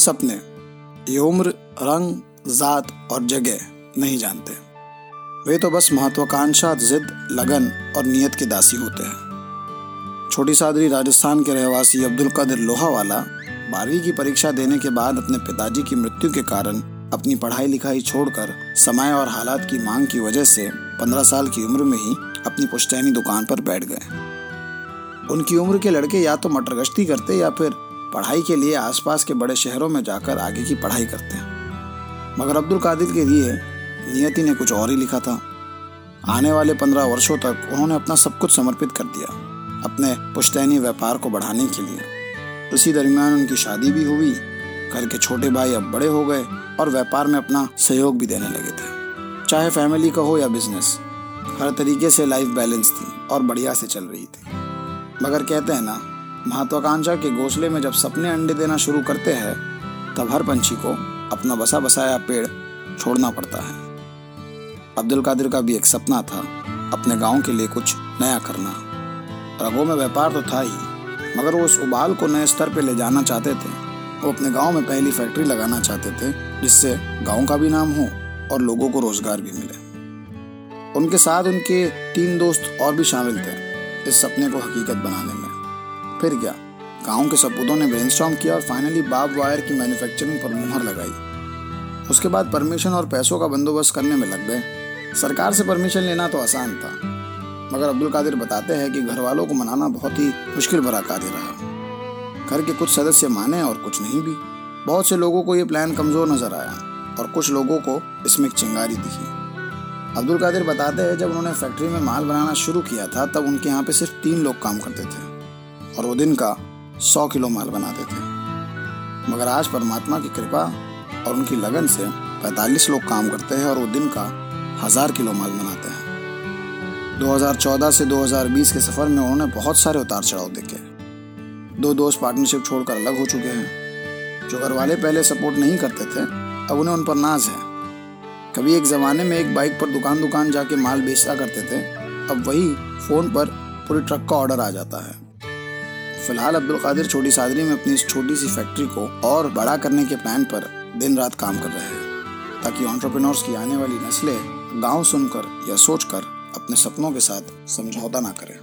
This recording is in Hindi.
सपने। ये उम्र, रंग, जात और जगह नहीं जानते। वे तो बस महत्वाकांक्षा, जिद, लगन और नियत के दासी होते हैं। छोटी सादरी राजस्थान के रहवासी अब्दुल कदर लोहावाला बारहवीं की परीक्षा देने के बाद अपने पिताजी की मृत्यु के कारण अपनी पढ़ाई लिखाई छोड़कर समय और हालात की मांग की वजह से पंद्रह साल की उम्र में ही अपनी पुश्तैनी दुकान पर बैठ गए। उनकी उम्र के लड़के या तो मटर गश्ती करते या फिर पढ़ाई के लिए आसपास के बड़े शहरों में जाकर आगे की पढ़ाई करते हैं। मगर अब्दुल कादिर के लिए नियति ने कुछ और ही लिखा था। आने वाले पंद्रह वर्षों तक उन्होंने अपना सब कुछ समर्पित कर दिया, अपने पुश्तैनी व्यापार को बढ़ाने के लिए। उसी दरमियान उनकी शादी भी हुई, घर के छोटे भाई अब बड़े हो गए और व्यापार में अपना सहयोग भी देने लगे थे। चाहे फैमिली का हो या बिज़नेस, हर तरीके से लाइफ बैलेंस थी और बढ़िया से चल रही थी। मगर कहते हैं ना महत्वाकांक्षा के घोंसले में जब सपने अंडे देना शुरू करते हैं, तब हर पंछी को अपना बसा बसाया पेड़ छोड़ना पड़ता है। अब्दुल कादिर का भी एक सपना था अपने गाँव के लिए कुछ नया करना। रगों में व्यापार तो था ही, मगर वो उस उबाल को नए स्तर पर ले जाना चाहते थे। वो अपने गाँव में पहली फैक्ट्री लगाना चाहते थे, जिससे गाँव का भी नाम हो और लोगों को रोज़गार भी मिले। उनके साथ उनके तीन दोस्त और भी शामिल थे, इस सपने को हकीकत बनाने में। फिर क्या गाँव के सपूतों ने ब्रेनस्टॉर्म किया और फाइनली बाब वायर की मैन्युफैक्चरिंग पर मुहर लगाई। उसके बाद परमिशन और पैसों का बंदोबस्त करने में लग गए। सरकार से परमिशन लेना तो आसान था, मगर अब्दुल कादिर बताते हैं कि घर वालों को मनाना बहुत ही मुश्किल भरा कार्य रहा। घर के कुछ सदस्य माने और कुछ नहीं भी। बहुत से लोगों को ये प्लान कमज़ोर नज़र आया और कुछ लोगों को इसमें चिंगारी दिखी। अब्दुल कादिर बताते हैं जब उन्होंने फैक्ट्री में माल बनाना शुरू किया था, तब उनके यहाँ पे सिर्फ़ तीन लोग काम करते थे। और वो दिन का सौ किलो माल बनाते थे मगर आज परमात्मा की कृपा और उनकी लगन से पैतालीस लोग काम करते हैं और वो दिन का हज़ार किलो माल बनाते हैं। 2014 से 2020 के सफ़र में उन्होंने बहुत सारे उतार चढ़ाव देखे। दो दोस्त पार्टनरशिप छोड़कर अलग हो चुके हैं। जो घर वाले पहले सपोर्ट नहीं करते थे, अब उन्हें उन पर नाज है। कभी एक जमाने में एक बाइक पर दुकान दुकान जाके माल बेचता करते थे, अब वही फ़ोन पर पूरी ट्रक का ऑर्डर आ जाता है। फ़िलहाल अब्दुल कादिर छोटी सादरी में अपनी इस छोटी सी फैक्ट्री को और बड़ा करने के प्लान पर दिन रात काम कर रहे हैं, ताकि ऑन्टरप्रिनोर्स की आने वाली नस्लें गाँव सुनकर या सोचकर अपने सपनों के साथ समझौता ना करें।